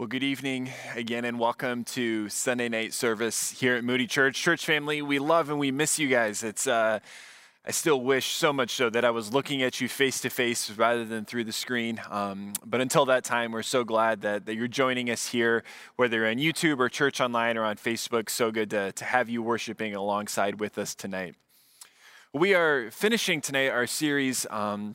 Well, good evening again, and welcome to Sunday night service here at Moody Church. Church family, we love and we miss you guys. It's uh, I still wish so much so that I was looking at you face to face rather than through the screen. Um, but until that time, we're so glad that, that you're joining us here, whether on YouTube or Church Online or on Facebook. So good to, to have you worshiping alongside with us tonight. We are finishing tonight our series. Um,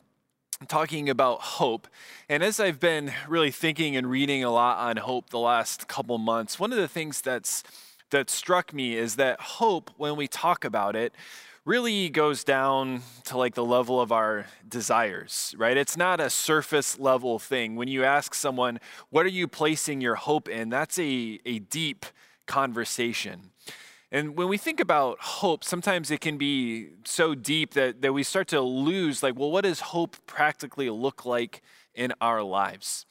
talking about hope. And as I've been really thinking and reading a lot on hope the last couple months, one of the things that's that struck me is that hope when we talk about it really goes down to like the level of our desires, right? It's not a surface level thing. When you ask someone, what are you placing your hope in? That's a, a deep conversation. And when we think about hope, sometimes it can be so deep that, that we start to lose, like, well, what does hope practically look like in our lives?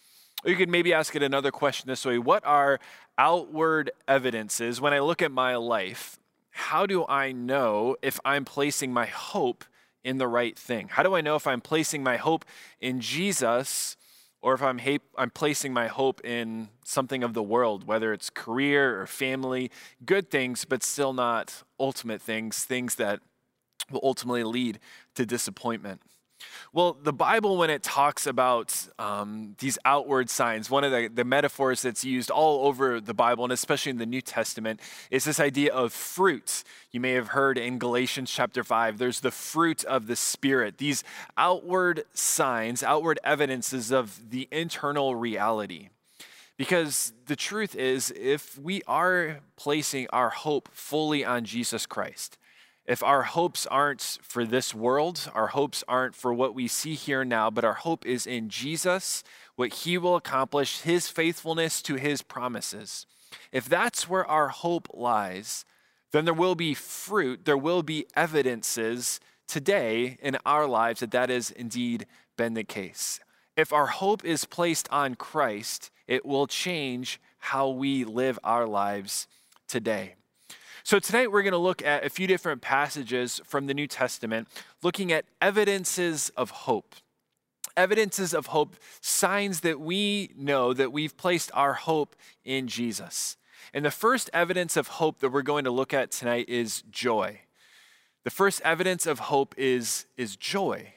Or you could maybe ask it another question this way What are outward evidences when I look at my life? How do I know if I'm placing my hope in the right thing? How do I know if I'm placing my hope in Jesus or if I'm, I'm placing my hope in something of the world, whether it's career or family, good things, but still not ultimate things, things that will ultimately lead to disappointment. Well, the Bible, when it talks about um, these outward signs, one of the, the metaphors that's used all over the Bible, and especially in the New Testament, is this idea of fruit. You may have heard in Galatians chapter 5, there's the fruit of the Spirit, these outward signs, outward evidences of the internal reality. Because the truth is, if we are placing our hope fully on Jesus Christ, if our hopes aren't for this world, our hopes aren't for what we see here now, but our hope is in Jesus, what he will accomplish, his faithfulness to his promises. If that's where our hope lies, then there will be fruit, there will be evidences today in our lives that that has indeed been the case. If our hope is placed on Christ, it will change how we live our lives today. So, tonight we're going to look at a few different passages from the New Testament, looking at evidences of hope. Evidences of hope, signs that we know that we've placed our hope in Jesus. And the first evidence of hope that we're going to look at tonight is joy. The first evidence of hope is, is joy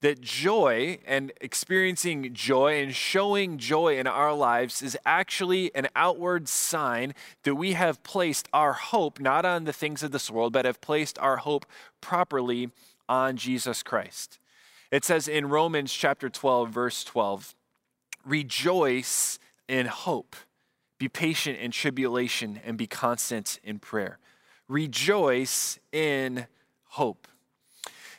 that joy and experiencing joy and showing joy in our lives is actually an outward sign that we have placed our hope not on the things of this world, but have placed our hope properly on Jesus Christ. It says in Romans chapter 12, verse 12, rejoice in hope, be patient in tribulation, and be constant in prayer. Rejoice in hope.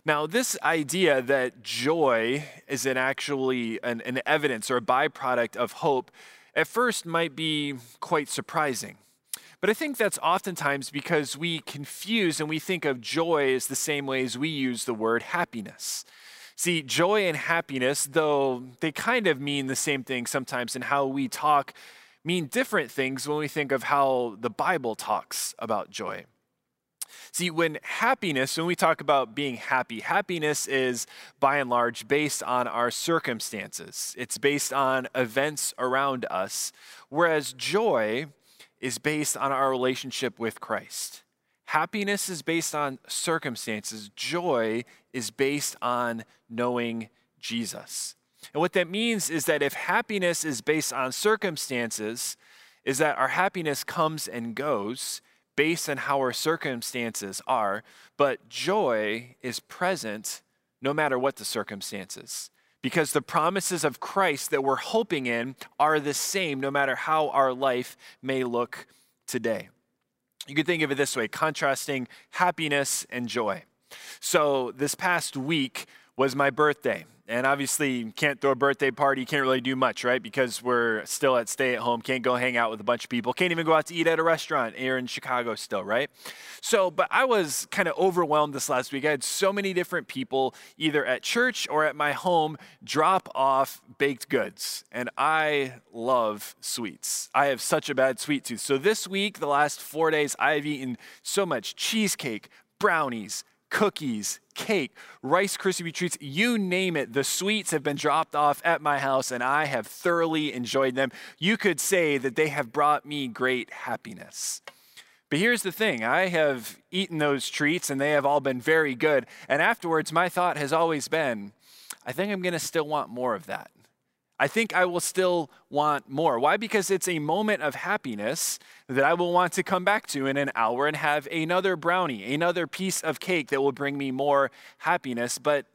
Now, this idea that joy is an actually an, an evidence or a byproduct of hope at first might be quite surprising. But I think that's oftentimes because we confuse and we think of joy as the same way as we use the word happiness. See, joy and happiness, though they kind of mean the same thing sometimes in how we talk, mean different things when we think of how the Bible talks about joy. See, when happiness, when we talk about being happy, happiness is by and large based on our circumstances, it's based on events around us, whereas joy is based on our relationship with Christ. Happiness is based on circumstances, joy is based on knowing Jesus. And what that means is that if happiness is based on circumstances, is that our happiness comes and goes based on how our circumstances are, but joy is present no matter what the circumstances. Because the promises of Christ that we're hoping in are the same no matter how our life may look today. You could think of it this way contrasting happiness and joy. So, this past week was my birthday. And obviously, you can't throw a birthday party. Can't really do much, right? Because we're still at stay at home. Can't go hang out with a bunch of people. Can't even go out to eat at a restaurant here in Chicago still, right? So, but I was kind of overwhelmed this last week. I had so many different people, either at church or at my home, drop off baked goods. And I love sweets. I have such a bad sweet tooth. So, this week, the last four days, I have eaten so much cheesecake, brownies, cookies, cake, Rice Krispie treats, you name it. The sweets have been dropped off at my house and I have thoroughly enjoyed them. You could say that they have brought me great happiness. But here's the thing I have eaten those treats and they have all been very good. And afterwards, my thought has always been I think I'm going to still want more of that. I think I will still want more. Why? Because it's a moment of happiness that I will want to come back to in an hour and have another brownie, another piece of cake that will bring me more happiness, but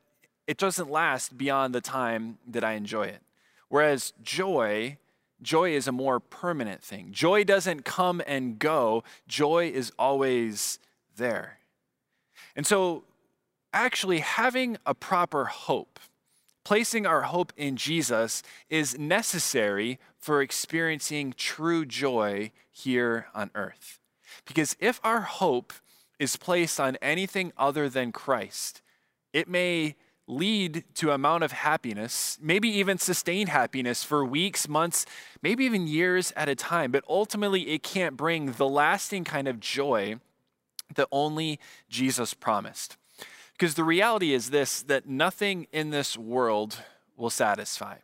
it doesn't last beyond the time that I enjoy it. Whereas joy, joy is a more permanent thing. Joy doesn't come and go, joy is always there. And so, actually, having a proper hope, placing our hope in Jesus is necessary for experiencing true joy here on earth. Because if our hope is placed on anything other than Christ, it may lead to a amount of happiness, maybe even sustained happiness for weeks, months, maybe even years at a time, but ultimately it can't bring the lasting kind of joy that only Jesus promised. Because the reality is this that nothing in this world will satisfy.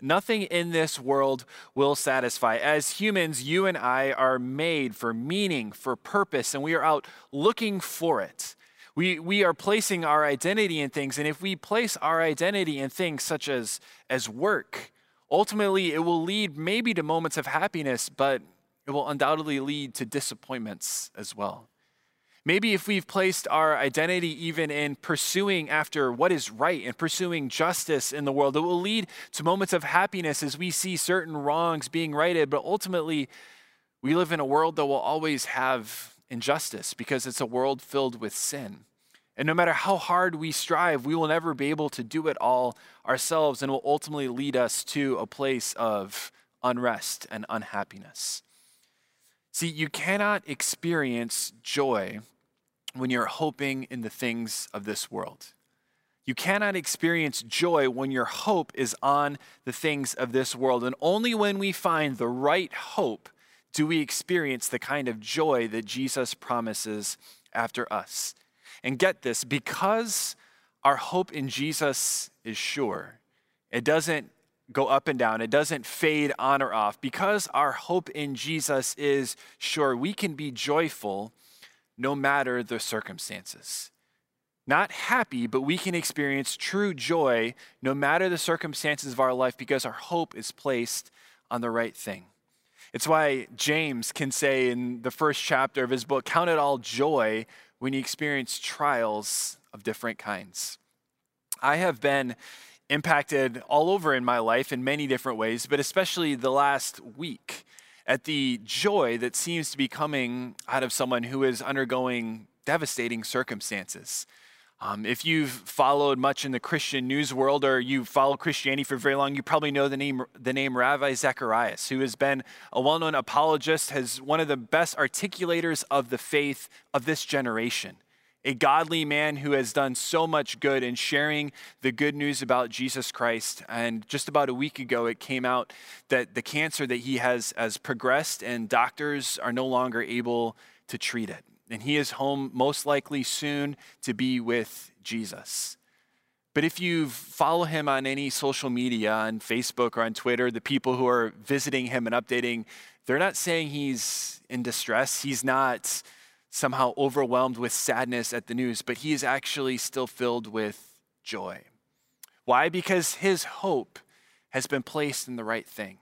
Nothing in this world will satisfy. As humans, you and I are made for meaning, for purpose, and we are out looking for it. We, we are placing our identity in things, and if we place our identity in things such as, as work, ultimately it will lead maybe to moments of happiness, but it will undoubtedly lead to disappointments as well. Maybe if we've placed our identity even in pursuing after what is right and pursuing justice in the world, it will lead to moments of happiness as we see certain wrongs being righted. But ultimately, we live in a world that will always have injustice because it's a world filled with sin. And no matter how hard we strive, we will never be able to do it all ourselves and will ultimately lead us to a place of unrest and unhappiness. See, you cannot experience joy when you're hoping in the things of this world. You cannot experience joy when your hope is on the things of this world. And only when we find the right hope do we experience the kind of joy that Jesus promises after us. And get this because our hope in Jesus is sure, it doesn't go up and down, it doesn't fade on or off. Because our hope in Jesus is sure, we can be joyful no matter the circumstances. Not happy, but we can experience true joy no matter the circumstances of our life because our hope is placed on the right thing. It's why James can say in the first chapter of his book, Count it all joy when you experience trials of different kinds. I have been impacted all over in my life in many different ways, but especially the last week at the joy that seems to be coming out of someone who is undergoing devastating circumstances. Um, if you've followed much in the Christian news world or you follow Christianity for very long, you probably know the name, the name Ravi Zacharias, who has been a well known apologist, has one of the best articulators of the faith of this generation a godly man who has done so much good in sharing the good news about Jesus Christ. And just about a week ago, it came out that the cancer that he has has progressed, and doctors are no longer able to treat it. And he is home most likely soon to be with Jesus. But if you follow him on any social media, on Facebook or on Twitter, the people who are visiting him and updating, they're not saying he's in distress. He's not somehow overwhelmed with sadness at the news, but he is actually still filled with joy. Why? Because his hope has been placed in the right thing.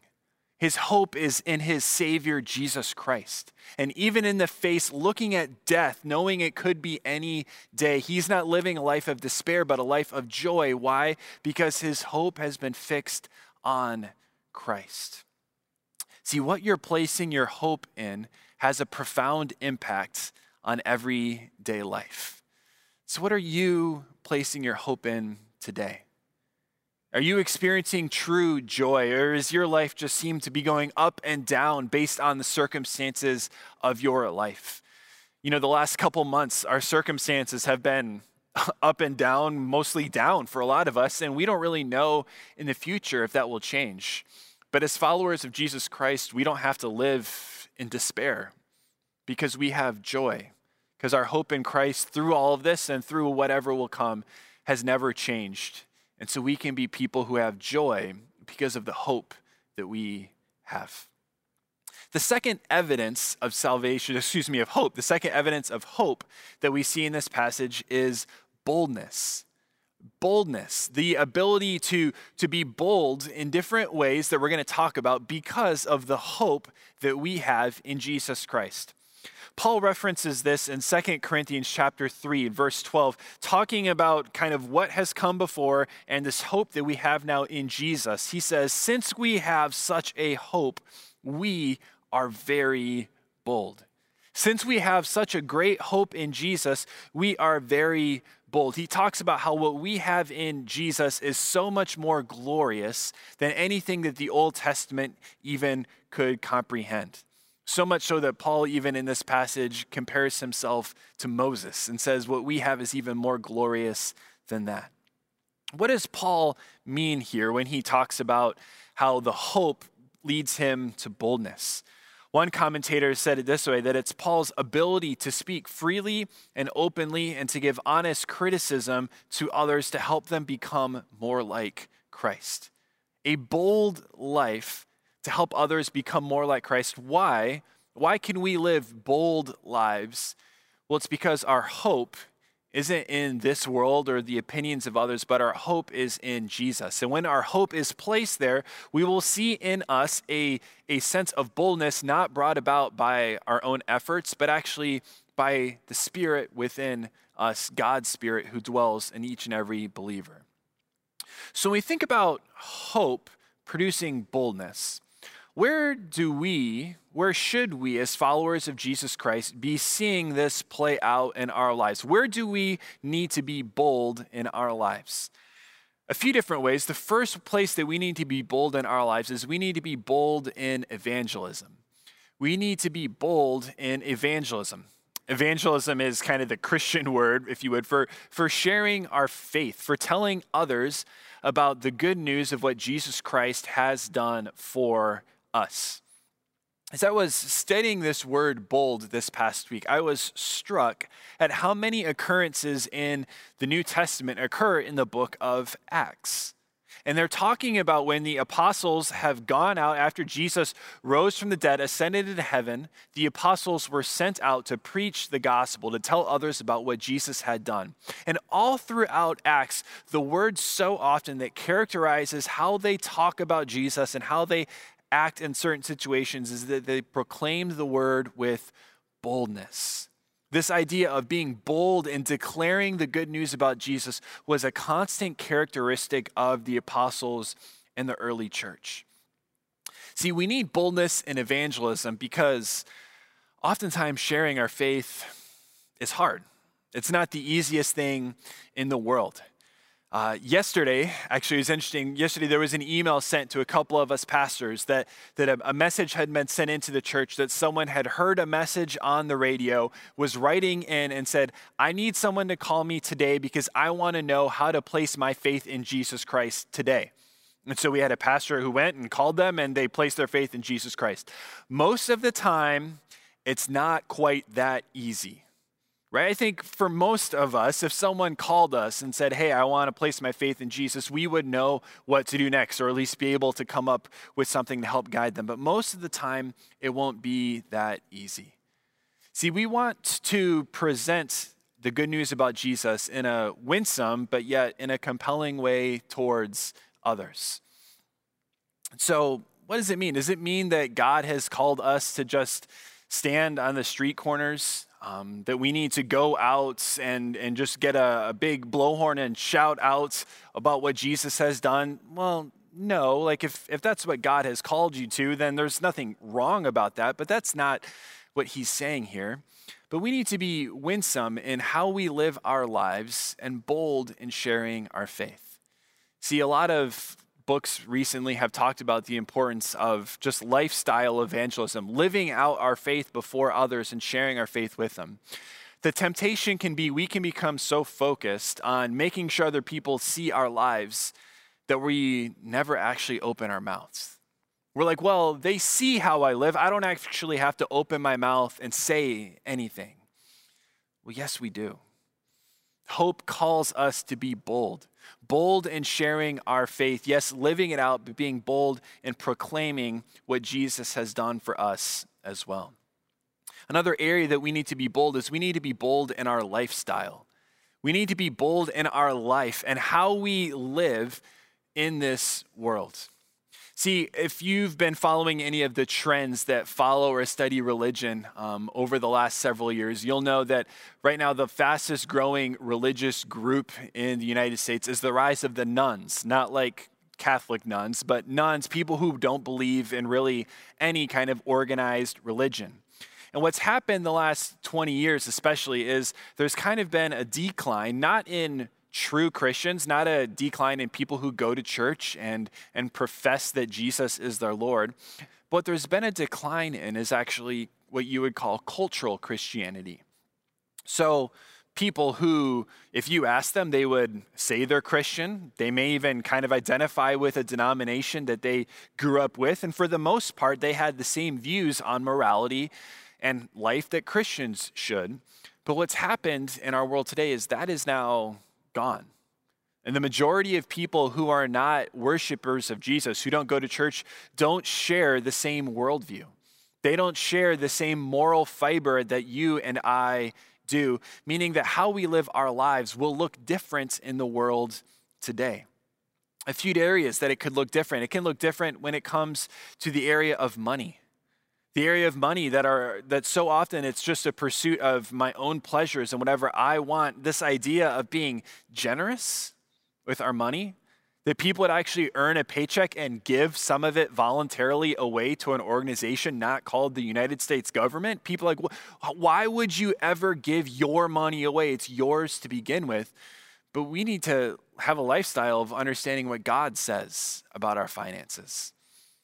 His hope is in his Savior, Jesus Christ. And even in the face, looking at death, knowing it could be any day, he's not living a life of despair, but a life of joy. Why? Because his hope has been fixed on Christ. See, what you're placing your hope in has a profound impact on everyday life. So, what are you placing your hope in today? Are you experiencing true joy, or does your life just seem to be going up and down based on the circumstances of your life? You know, the last couple months, our circumstances have been up and down, mostly down for a lot of us, and we don't really know in the future if that will change. But as followers of Jesus Christ, we don't have to live in despair because we have joy, because our hope in Christ through all of this and through whatever will come has never changed. And so we can be people who have joy because of the hope that we have. The second evidence of salvation, excuse me, of hope, the second evidence of hope that we see in this passage is boldness. Boldness, the ability to, to be bold in different ways that we're going to talk about because of the hope that we have in Jesus Christ. Paul references this in 2 Corinthians chapter 3 verse 12 talking about kind of what has come before and this hope that we have now in Jesus. He says, "Since we have such a hope, we are very bold." Since we have such a great hope in Jesus, we are very bold. He talks about how what we have in Jesus is so much more glorious than anything that the Old Testament even could comprehend. So much so that Paul, even in this passage, compares himself to Moses and says, What we have is even more glorious than that. What does Paul mean here when he talks about how the hope leads him to boldness? One commentator said it this way that it's Paul's ability to speak freely and openly and to give honest criticism to others to help them become more like Christ. A bold life to help others become more like Christ. Why? Why can we live bold lives? Well, it's because our hope isn't in this world or the opinions of others, but our hope is in Jesus. And when our hope is placed there, we will see in us a, a sense of boldness not brought about by our own efforts, but actually by the Spirit within us, God's Spirit who dwells in each and every believer. So when we think about hope producing boldness, where do we, where should we, as followers of Jesus Christ, be seeing this play out in our lives? Where do we need to be bold in our lives? A few different ways. The first place that we need to be bold in our lives is we need to be bold in evangelism. We need to be bold in evangelism. Evangelism is kind of the Christian word, if you would, for, for sharing our faith, for telling others about the good news of what Jesus Christ has done for us. As I was studying this word bold this past week, I was struck at how many occurrences in the New Testament occur in the book of Acts. And they're talking about when the apostles have gone out after Jesus rose from the dead, ascended into heaven, the apostles were sent out to preach the gospel, to tell others about what Jesus had done. And all throughout Acts, the word so often that characterizes how they talk about Jesus and how they act in certain situations is that they proclaimed the word with boldness. This idea of being bold and declaring the good news about Jesus was a constant characteristic of the apostles and the early church. See, we need boldness in evangelism because oftentimes sharing our faith is hard. It's not the easiest thing in the world. Uh, yesterday, actually, it was interesting. Yesterday, there was an email sent to a couple of us pastors that, that a, a, message had been sent into the church that someone had heard a message on the radio, was writing in, and said, I need someone to call me today because I want to know how to place my faith in Jesus Christ today. And so we had a pastor who went and called them, and they placed their faith in Jesus Christ. Most of the time, it's not quite that easy right? I think for most of us, if someone called us and said, Hey, I want to place my faith in Jesus, we would know what to do next, or at least be able to come up with something to help guide them. But most of the time, it won't be that easy. See, we want to present the good news about Jesus in a winsome, but yet in a compelling way towards others. So, what does it mean? Does it mean that God has called us to just stand on the street corners um, that we need to go out and, and just get a, a big blowhorn and shout out about what Jesus has done? Well, no. Like, if, if that's what God has called you to, then there's nothing wrong about that, but that's not what he's saying here. But we need to be winsome in how we live our lives and bold in sharing our faith. See, a lot of books recently have talked about the importance of just lifestyle evangelism, living out our faith before others and sharing our faith with them. The temptation can be we can become so focused on making sure other people see our lives that we never actually open our mouths. We're like, well, they see how I live. I don't actually have to open my mouth and say anything. Well, yes, we do. Hope calls us to be bold, bold in sharing our faith. Yes, living it out, but being bold in proclaiming what Jesus has done for us as well. Another area that we need to be bold is we need to be bold in our lifestyle. We need to be bold in our life and how we live in this world. See, if you've been following any of the trends that follow or study religion um, over the last several years, you'll know that right now the fastest growing religious group in the United States is the rise of the nones, not like Catholic nuns, but nones, people who don't believe in really any kind of organized religion. And what's happened the last 20 years, especially, is there's kind of been a decline, not in true Christians, not a decline in people who go to church and, and profess that Jesus is their Lord. What there's been a decline in is actually what you would call cultural Christianity. So, people who, if you ask them, they would say they're Christian. They may even kind of identify with a denomination that they grew up with. And for the most part, they had the same views on morality and life that Christians should. But what's happened in our world today is that is now gone. And the majority of people who are not worshipers of Jesus, who don't go to church, don't share the same worldview. They don't share the same moral fiber that you and I do, meaning that how we live our lives will look different in the world today. A few areas that it could look different. It can look different when it comes to the area of money the area of money that are that so often it's just a pursuit of my own pleasures and whatever I want. This idea of being generous with our money, that people would actually earn a paycheck and give some of it voluntarily away to an organization not called the United States government. People like, why would you ever give your money away? It's yours to begin with. But we need to have a lifestyle of understanding what God says about our finances.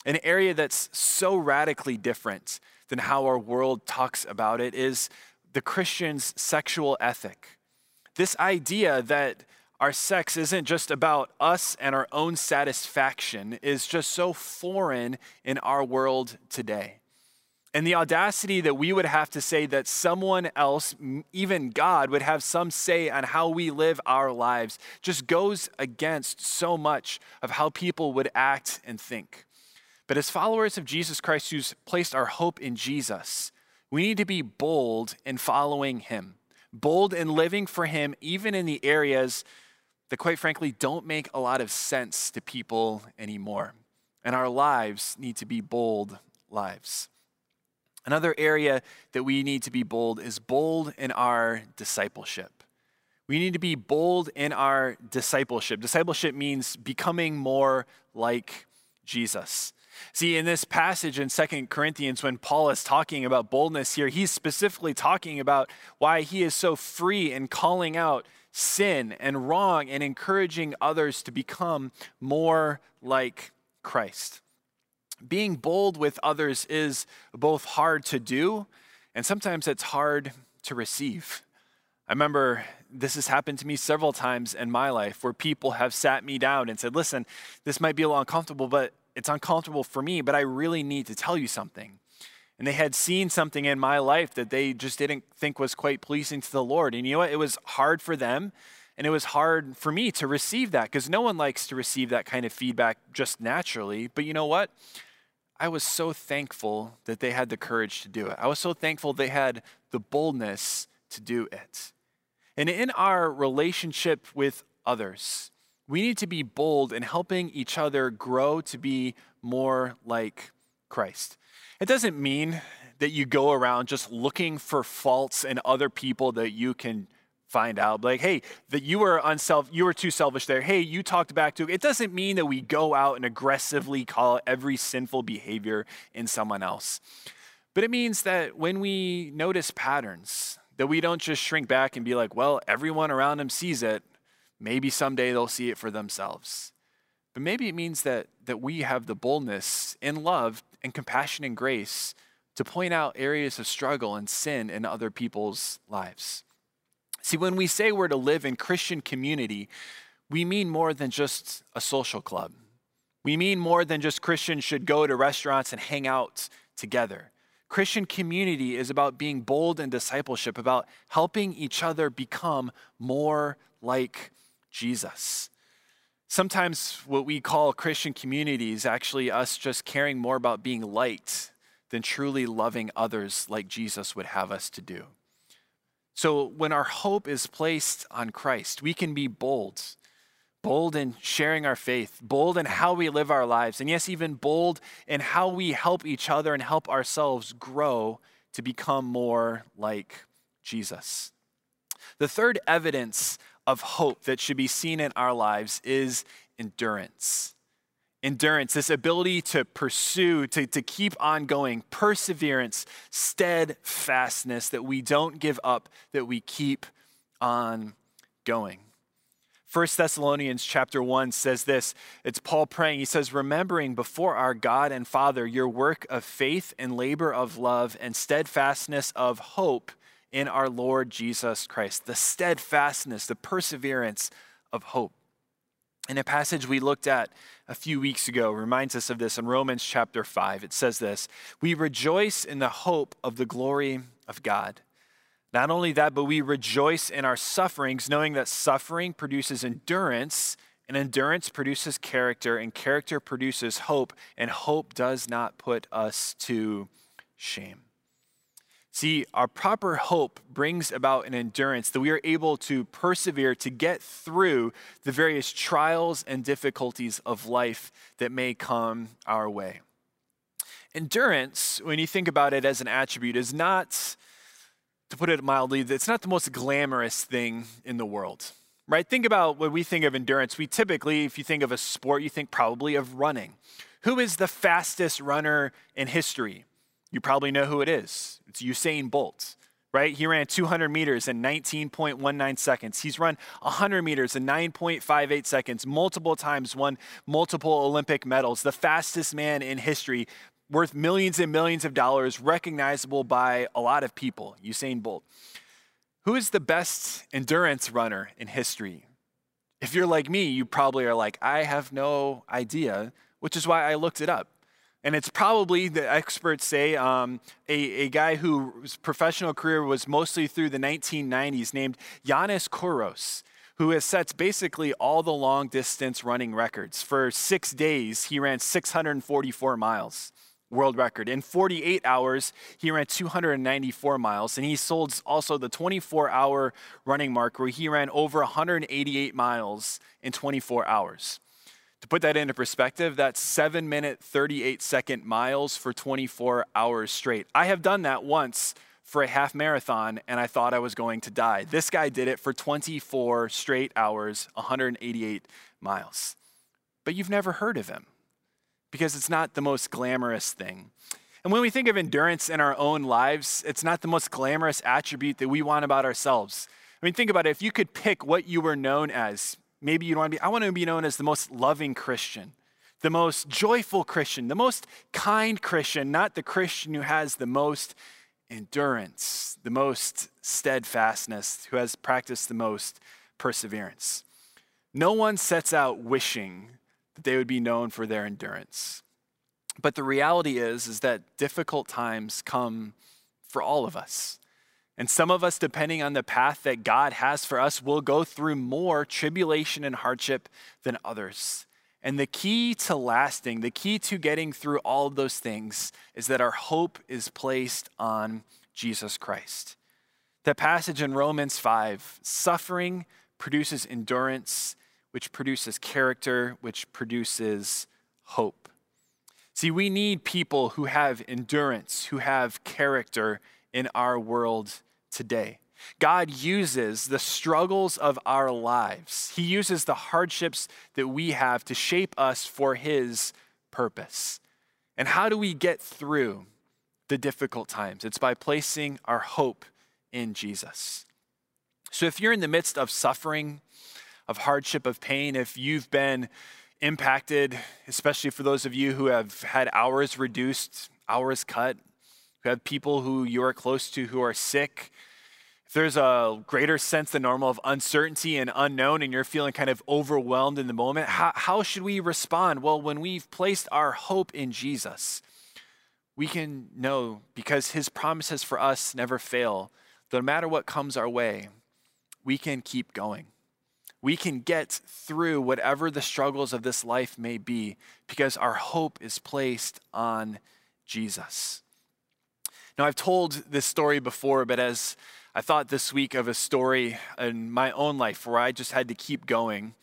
An area that's so radically different than how our world talks about it is the Christian's sexual ethic. This idea that our sex isn't just about us and our own satisfaction is just so foreign in our world today. And the audacity that we would have to say that someone else, even God, would have some say on how we live our lives just goes against so much of how people would act and think. But as followers of Jesus Christ who's placed our hope in Jesus, we need to be bold in following him, bold in living for him, even in the areas that, quite frankly, don't make a lot of sense to people anymore. And our lives need to be bold lives. Another area that we need to be bold is bold in our discipleship. We need to be bold in our discipleship. Discipleship means becoming more like Jesus. See, in this passage in Second Corinthians, when Paul is talking about boldness here, he's specifically talking about why he is so free in calling out sin and wrong and encouraging others to become more like Christ. Being bold with others is both hard to do and sometimes it's hard to receive. I remember this has happened to me several times in my life where people have sat me down and said, Listen, this might be a little uncomfortable, but it's uncomfortable for me, but I really need to tell you something. And they had seen something in my life that they just didn't think was quite pleasing to the Lord. And you know what? It was hard for them. And it was hard for me to receive that because no one likes to receive that kind of feedback just naturally. But you know what? I was so thankful that they had the courage to do it. I was so thankful they had the boldness to do it. And in our relationship with others, we need to be bold in helping each other grow to be more like Christ. It doesn't mean that you go around just looking for faults in other people that you can find out. Like hey that you were unself you were too selfish there. Hey you talked back to it doesn't mean that we go out and aggressively call every sinful behavior in someone else. But it means that when we notice patterns that we don't just shrink back and be like well everyone around him sees it Maybe someday they'll see it for themselves. But maybe it means that, that we have the boldness in love and compassion and grace to point out areas of struggle and sin in other people's lives. See, when we say we're to live in Christian community, we mean more than just a social club. We mean more than just Christians should go to restaurants and hang out together. Christian community is about being bold in discipleship, about helping each other become more like Jesus. Sometimes what we call Christian community is actually us just caring more about being liked than truly loving others like Jesus would have us to do. So when our hope is placed on Christ, we can be bold bold in sharing our faith, bold in how we live our lives, and yes, even bold in how we help each other and help ourselves grow to become more like Jesus. The third evidence of hope that should be seen in our lives is endurance. Endurance, this ability to pursue, to, to keep on going, perseverance, steadfastness, that we don't give up, that we keep on going. 1 Thessalonians chapter 1 says this. It's Paul praying. He says, Remembering before our God and Father your work of faith and labor of love and steadfastness of hope in our Lord Jesus Christ. The steadfastness, the perseverance of hope. In a passage we looked at a few weeks ago reminds us of this in Romans chapter 5. It says this We rejoice in the hope of the glory of God. Not only that, but we rejoice in our sufferings, knowing that suffering produces endurance, and endurance produces character, and character produces hope, and hope does not put us to shame. See, our proper hope brings about an endurance that we are able to persevere to get through the various trials and difficulties of life that may come our way. Endurance, when you think about it as an attribute, is not to put it mildly, it's not the most glamorous thing in the world, right? Think about when we think of endurance. We typically, if you think of a sport, you think probably of running. Who is the fastest runner in history? You probably know who it is. It's Usain Bolt, right? He ran 200 meters in 19.19 seconds. He's run 100 meters in 9.58 seconds, multiple times, won multiple Olympic medals, the fastest man in history worth millions and millions of dollars, recognizable by a lot of people, Usain Bolt. Who is the best endurance runner in history? If you're like me, you probably are like, I have no idea, which is why I looked it up. And it's probably, the experts say, um, a, a guy whose professional career was mostly through the 1990s named Yiannis Kouros, who has set basically all the long distance running records. For six days, he ran 644 miles world record. In 48 hours, he ran 294 miles, and he sold also the 24 hour running mark where he ran over 188 miles in 24 hours. To put that into perspective, that's 7 minute 38 second miles for 24 hours straight. I have done that once for a half marathon and I thought I was going to die. This guy did it for 24 straight hours, 188 miles. But you've never heard of him because it's not the most glamorous thing. And when we think of endurance in our own lives, it's not the most glamorous attribute that we want about ourselves. I mean, think about it. If you could pick what you were known as, maybe you don't want to be, I want to be known as the most loving Christian, the most joyful Christian, the most kind Christian, not the Christian who has the most endurance, the most steadfastness, who has practiced the most perseverance. No one sets out wishing that they would be known for their endurance. But the reality is is that difficult times come for all of us. And some of us depending on the path that God has for us will go through more tribulation and hardship than others. And the key to lasting, the key to getting through all of those things is that our hope is placed on Jesus Christ. That passage in Romans 5 suffering produces endurance, which produces character, which produces hope. See, we need people who have endurance, who have character in our world today. God uses the struggles of our lives, He uses the hardships that we have to shape us for His purpose. And how do we get through the difficult times? It's by placing our hope in Jesus. So if you're in the midst of suffering, of hardship, of pain, if you've been impacted, especially for those of you who have had hours reduced, hours cut, who have people who you are close to who are sick, if there's a greater sense than normal of uncertainty and unknown, and you're feeling kind of overwhelmed in the moment, how, how should we respond? Well, when we've placed our hope in Jesus, we can know because his promises for us never fail, no matter what comes our way, we can keep going. We can get through whatever the struggles of this life may be because our hope is placed on Jesus. Now, I've told this story before, but as I thought this week of a story in my own life where I just had to keep going,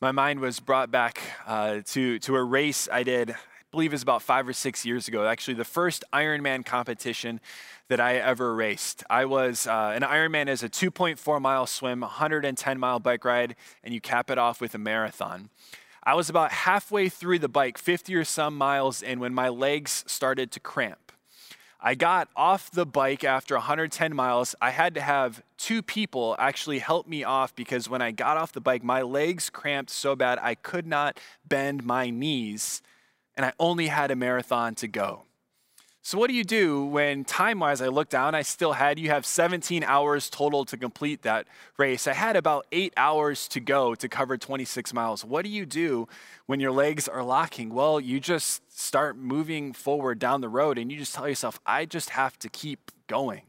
my mind was brought back uh, to, to a race I did, I believe it was about five or six years ago. Actually, the first Ironman competition that I ever raced. I was uh, an Ironman is a 2.4 mile swim, 110 mile bike ride, and you cap it off with a marathon. I was about halfway through the bike, 50 or some miles in, when my legs started to cramp. I got off the bike after 110 miles. I had to have two people actually help me off because when I got off the bike, my legs cramped so bad I could not bend my knees, and I only had a marathon to go. So, what do you do when time wise I look down? I still had, you have 17 hours total to complete that race. I had about eight hours to go to cover 26 miles. What do you do when your legs are locking? Well, you just start moving forward down the road and you just tell yourself, I just have to keep going.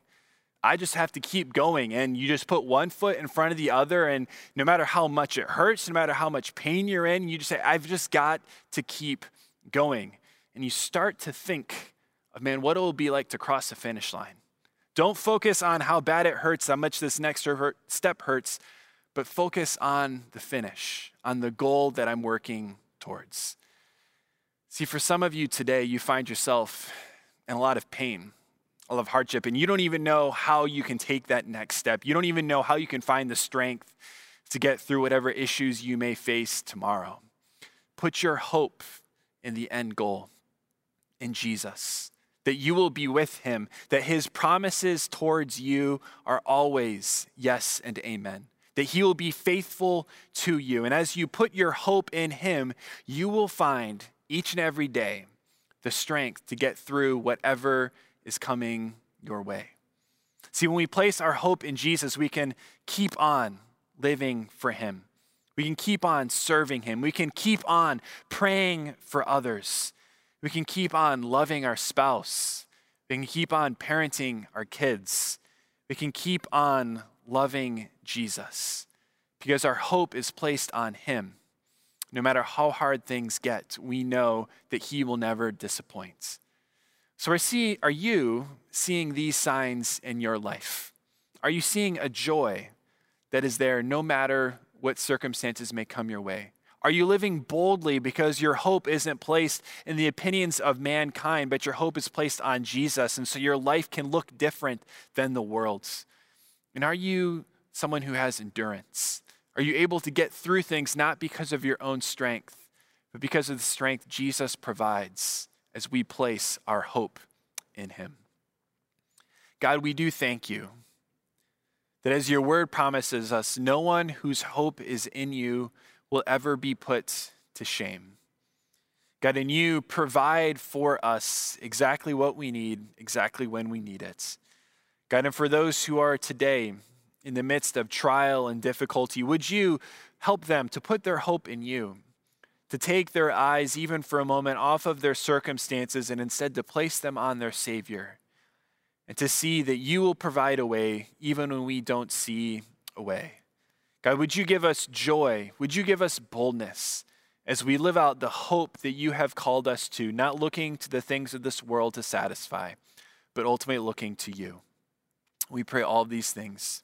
I just have to keep going. And you just put one foot in front of the other. And no matter how much it hurts, no matter how much pain you're in, you just say, I've just got to keep going. And you start to think, of, man, what it will be like to cross the finish line. Don't focus on how bad it hurts, how much this next step hurts, but focus on the finish, on the goal that I'm working towards. See, for some of you today, you find yourself in a lot of pain, a lot of hardship, and you don't even know how you can take that next step. You don't even know how you can find the strength to get through whatever issues you may face tomorrow. Put your hope in the end goal, in Jesus that you will be with him, that his promises towards you are always yes and amen, that he will be faithful to you. And as you put your hope in him, you will find each and every day the strength to get through whatever is coming your way. See, when we place our hope in Jesus, we can keep on living for him. We can keep on serving him. We can keep on praying for others. We can keep on loving our spouse. We can keep on parenting our kids. We can keep on loving Jesus because our hope is placed on Him. No matter how hard things get, we know that He will never disappoint. So, are, see, are you seeing these signs in your life? Are you seeing a joy that is there no matter what circumstances may come your way? Are you living boldly because your hope isn't placed in the opinions of mankind, but your hope is placed on Jesus? And so your life can look different than the world's. And are you someone who has endurance? Are you able to get through things not because of your own strength, but because of the strength Jesus provides as we place our hope in Him? God, we do thank you that as your word promises us, no one whose hope is in you will ever be put to shame. God, and you provide for us exactly what we need, exactly when we need it. God, and for those who are today in the midst of trial and difficulty, would you help them to put their hope in you, to take their eyes, even for a moment, off of their circumstances and instead to place them on their Savior, and to see that you will provide a way even when we don't see a way. God, would you give us joy? Would you give us boldness as we live out the hope that you have called us to, not looking to the things of this world to satisfy, but ultimately looking to you? We pray all these things